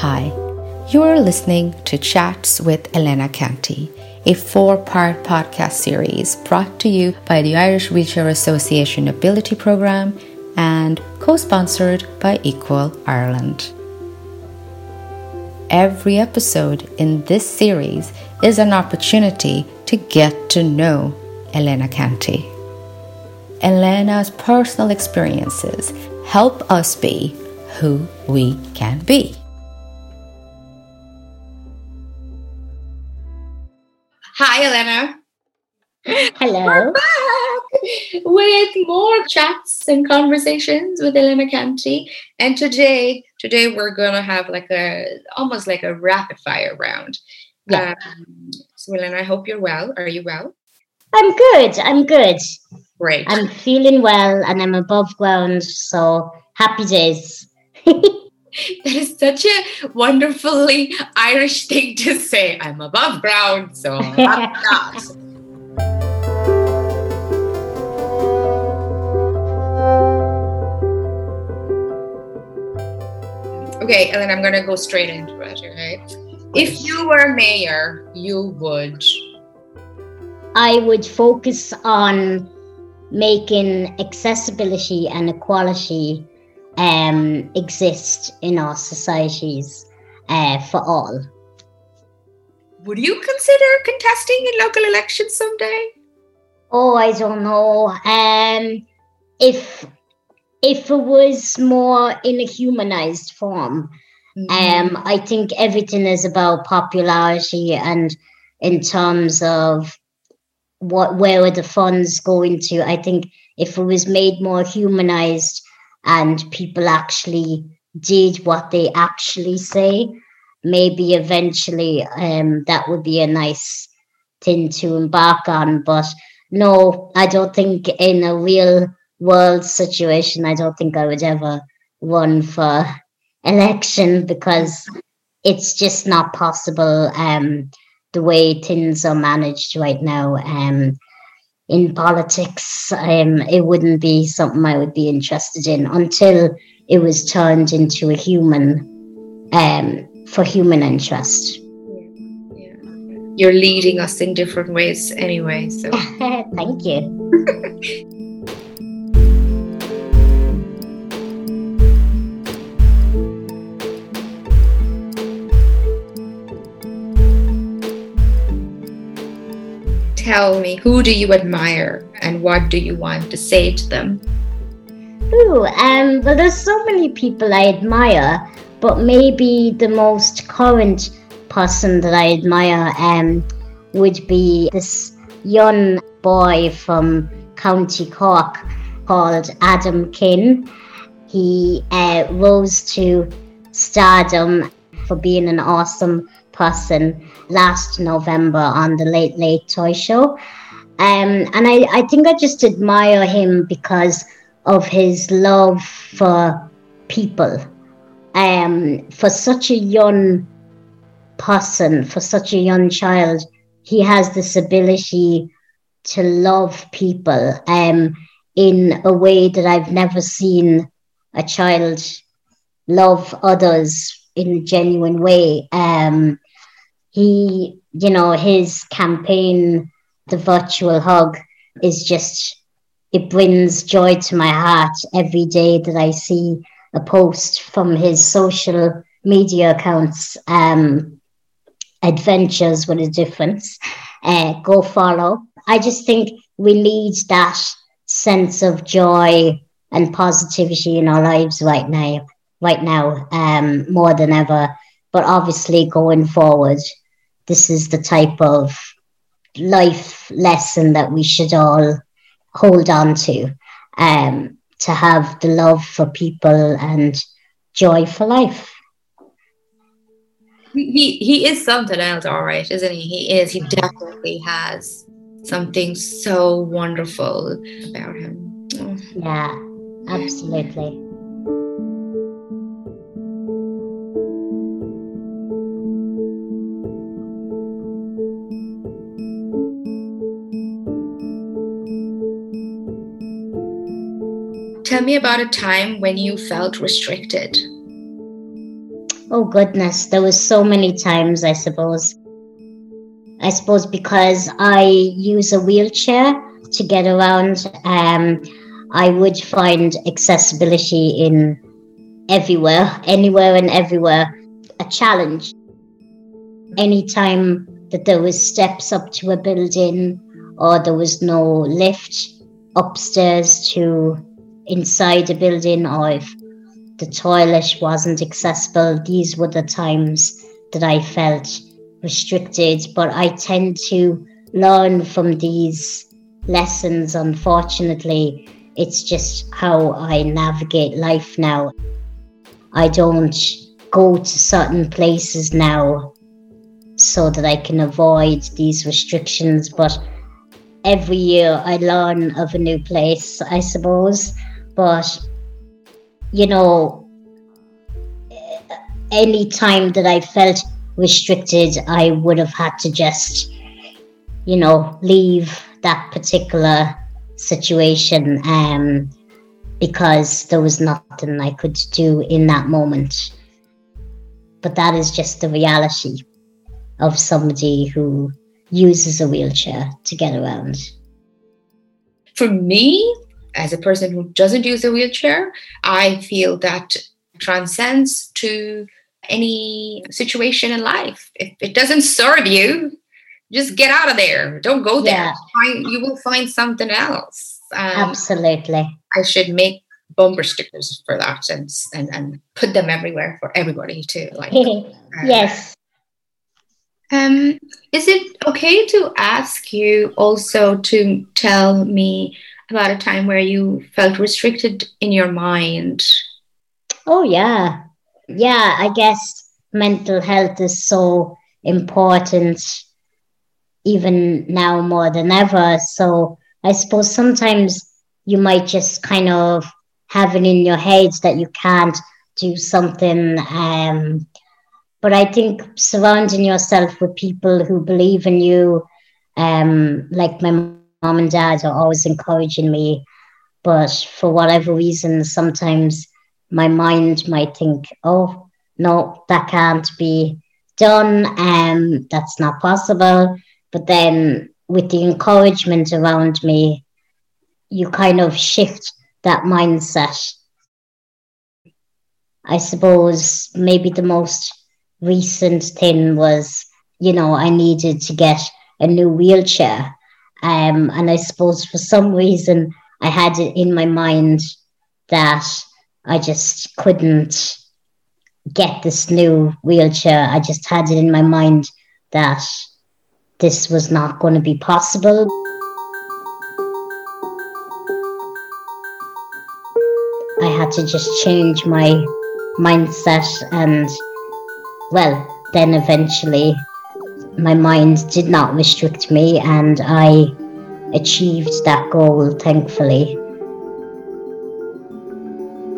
Hi, you're listening to Chats with Elena Canty, a four part podcast series brought to you by the Irish Wheelchair Association Ability Programme and co sponsored by Equal Ireland. Every episode in this series is an opportunity to get to know Elena Canty. Elena's personal experiences help us be who we can be. Hi, Elena. Hello. We're back with more chats and conversations with Elena Canty. And today, today we're gonna have like a almost like a rapid fire round. Yeah. Um, so, Elena, I hope you're well. Are you well? I'm good. I'm good. Great. I'm feeling well and I'm above ground. So happy days. That is such a wonderfully Irish thing to say. I'm above ground, so I'm not. Okay, and then I'm gonna go straight into it, okay? If you were mayor, you would I would focus on making accessibility and equality um, exist in our societies uh, for all. would you consider contesting in local elections someday? Oh, I don't know. Um, if if it was more in a humanized form, Um, I think everything is about popularity and in terms of what where are the funds going to. I think if it was made more humanized and people actually did what they actually say, maybe eventually um, that would be a nice thing to embark on. But no, I don't think in a real world situation, I don't think I would ever run for election because it's just not possible um, the way things are managed right now. Um, in politics, um, it wouldn't be something I would be interested in until it was turned into a human um, for human interest. Yeah. You're leading us in different ways anyway, so Thank you. tell me who do you admire and what do you want to say to them? Ooh, um, well, there's so many people I admire, but maybe the most current person that I admire um, would be this young boy from County Cork called Adam King. He uh, rose to stardom for being an awesome person last November on the Late Late Toy Show. Um, and I, I think I just admire him because of his love for people. Um, for such a young person, for such a young child, he has this ability to love people um, in a way that I've never seen a child love others in a genuine way. Um, he, you know, his campaign, the virtual hug, is just it brings joy to my heart every day that I see a post from his social media accounts. Um, adventures with a difference. Uh, go follow. I just think we need that sense of joy and positivity in our lives right now. Right now, um, more than ever. But obviously, going forward, this is the type of life lesson that we should all hold on to um, to have the love for people and joy for life. He he is something else, all right, isn't he? He is. He definitely has something so wonderful about him. Yeah, absolutely. Tell me about a time when you felt restricted. Oh goodness, there was so many times, I suppose. I suppose because I use a wheelchair to get around, um, I would find accessibility in everywhere, anywhere and everywhere, a challenge. Anytime that there was steps up to a building or there was no lift upstairs to inside a building or if the toilet wasn't accessible. These were the times that I felt restricted, but I tend to learn from these lessons. Unfortunately, it's just how I navigate life now. I don't go to certain places now so that I can avoid these restrictions, but every year I learn of a new place, I suppose. But you know, any time that I felt restricted, I would have had to just, you know, leave that particular situation um, because there was nothing I could do in that moment. But that is just the reality of somebody who uses a wheelchair to get around. For me, as a person who doesn't use a wheelchair, I feel that transcends to any situation in life. If it doesn't serve you, just get out of there. Don't go there. Yeah. Find, you will find something else. Um, Absolutely. I should make bumper stickers for that and and, and put them everywhere for everybody to like. uh, yes. Um, is it okay to ask you also to tell me about a time where you felt restricted in your mind? Oh, yeah. Yeah, I guess mental health is so important, even now more than ever. So I suppose sometimes you might just kind of have it in your head that you can't do something. Um, but I think surrounding yourself with people who believe in you, um, like my mom and dad are always encouraging me. But for whatever reason, sometimes my mind might think, oh, no, that can't be done. Um, that's not possible. But then with the encouragement around me, you kind of shift that mindset. I suppose maybe the most recent thing was, you know, I needed to get a new wheelchair. Um, and I suppose for some reason I had it in my mind that I just couldn't get this new wheelchair. I just had it in my mind that this was not going to be possible. I had to just change my mindset and, well, then eventually my mind did not restrict me and I achieved that goal, thankfully.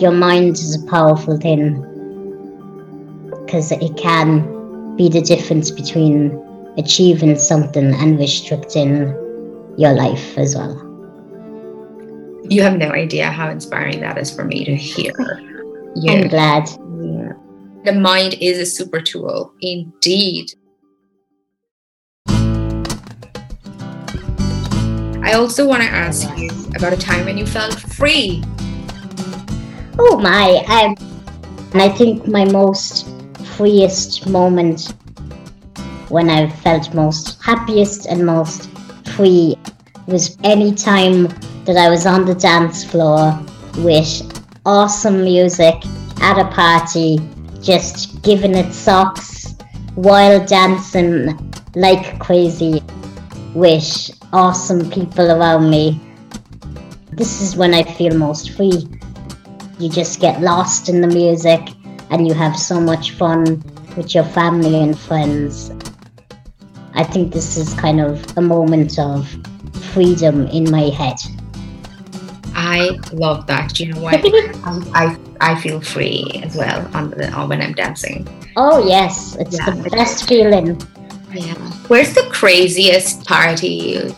Your mind is a powerful thing because it can be the difference between achieving something and restricting your life as well. You have no idea how inspiring that is for me to hear. Yeah. I'm glad. Yeah. The mind is a super tool, indeed. I also want to ask you about a time when you felt free. Oh my, and I think my most freest moment when I felt most happiest and most free was any time that I was on the dance floor with awesome music at a party, just giving it socks while dancing like crazy with awesome people around me. This is when I feel most free. You just get lost in the music and you have so much fun with your family and friends. I think this is kind of a moment of freedom in my head. I love that. You know what? I, um, I, I feel free as well on the, on when I'm dancing. Oh yes, it's yeah, the best feeling. Yeah. Where's the craziest party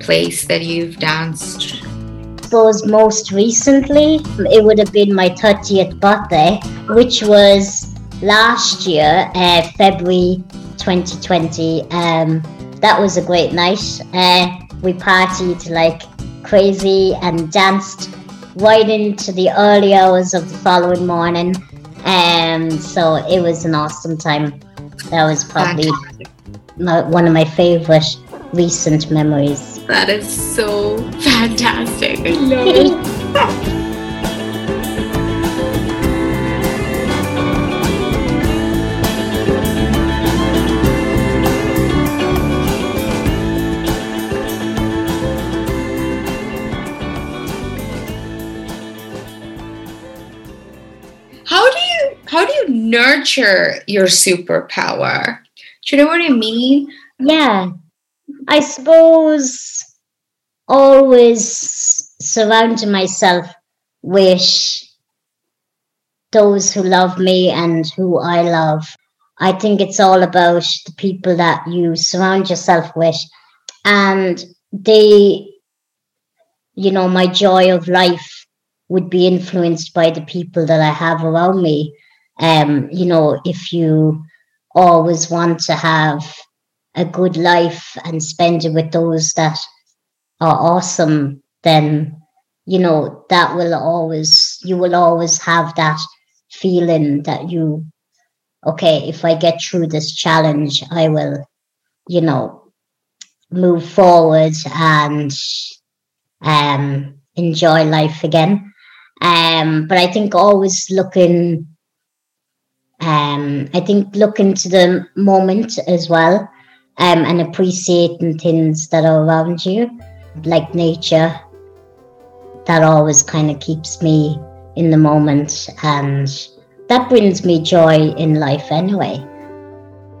place that you've danced? I suppose most recently it would have been my 30th birthday, which was last year, uh, February 2020. Um, that was a great night. Uh, we partied like crazy and danced right into the early hours of the following morning. Um, so it was an awesome time. That was probably my, one of my favorite recent memories. That is so fantastic. I love it. How do you how do you nurture your superpower. You know what I mean? Yeah. I suppose always surrounding myself with those who love me and who I love. I think it's all about the people that you surround yourself with and they, you know, my joy of life would be influenced by the people that I have around me um, you know, if you always want to have a good life and spend it with those that are awesome, then you know that will always you will always have that feeling that you okay if i get through this challenge i will you know move forward and um enjoy life again. Um but i think always looking um, I think look into the moment as well um, and appreciating things that are around you, like nature. That always kind of keeps me in the moment and that brings me joy in life anyway.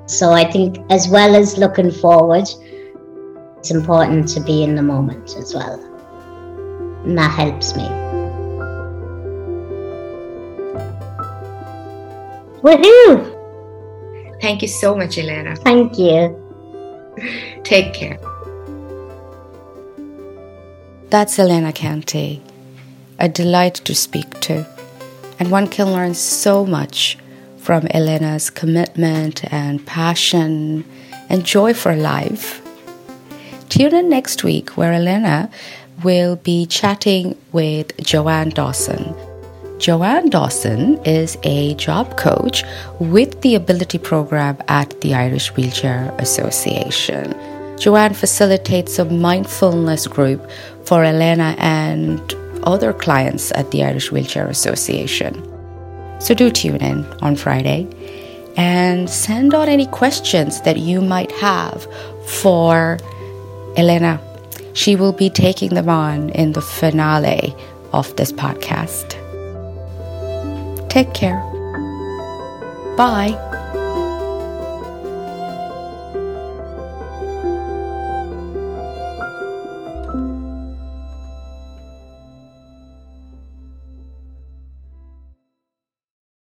So I think, as well as looking forward, it's important to be in the moment as well. And that helps me. Woohoo! Thank you so much, Elena. Thank you. Take care. That's Elena Canty, a delight to speak to. And one can learn so much from Elena's commitment and passion and joy for life. Tune in next week where Elena will be chatting with Joanne Dawson Joanne Dawson is a job coach with the Ability Program at the Irish Wheelchair Association. Joanne facilitates a mindfulness group for Elena and other clients at the Irish Wheelchair Association. So do tune in on Friday and send on any questions that you might have for Elena. She will be taking them on in the finale of this podcast. Take care. Bye.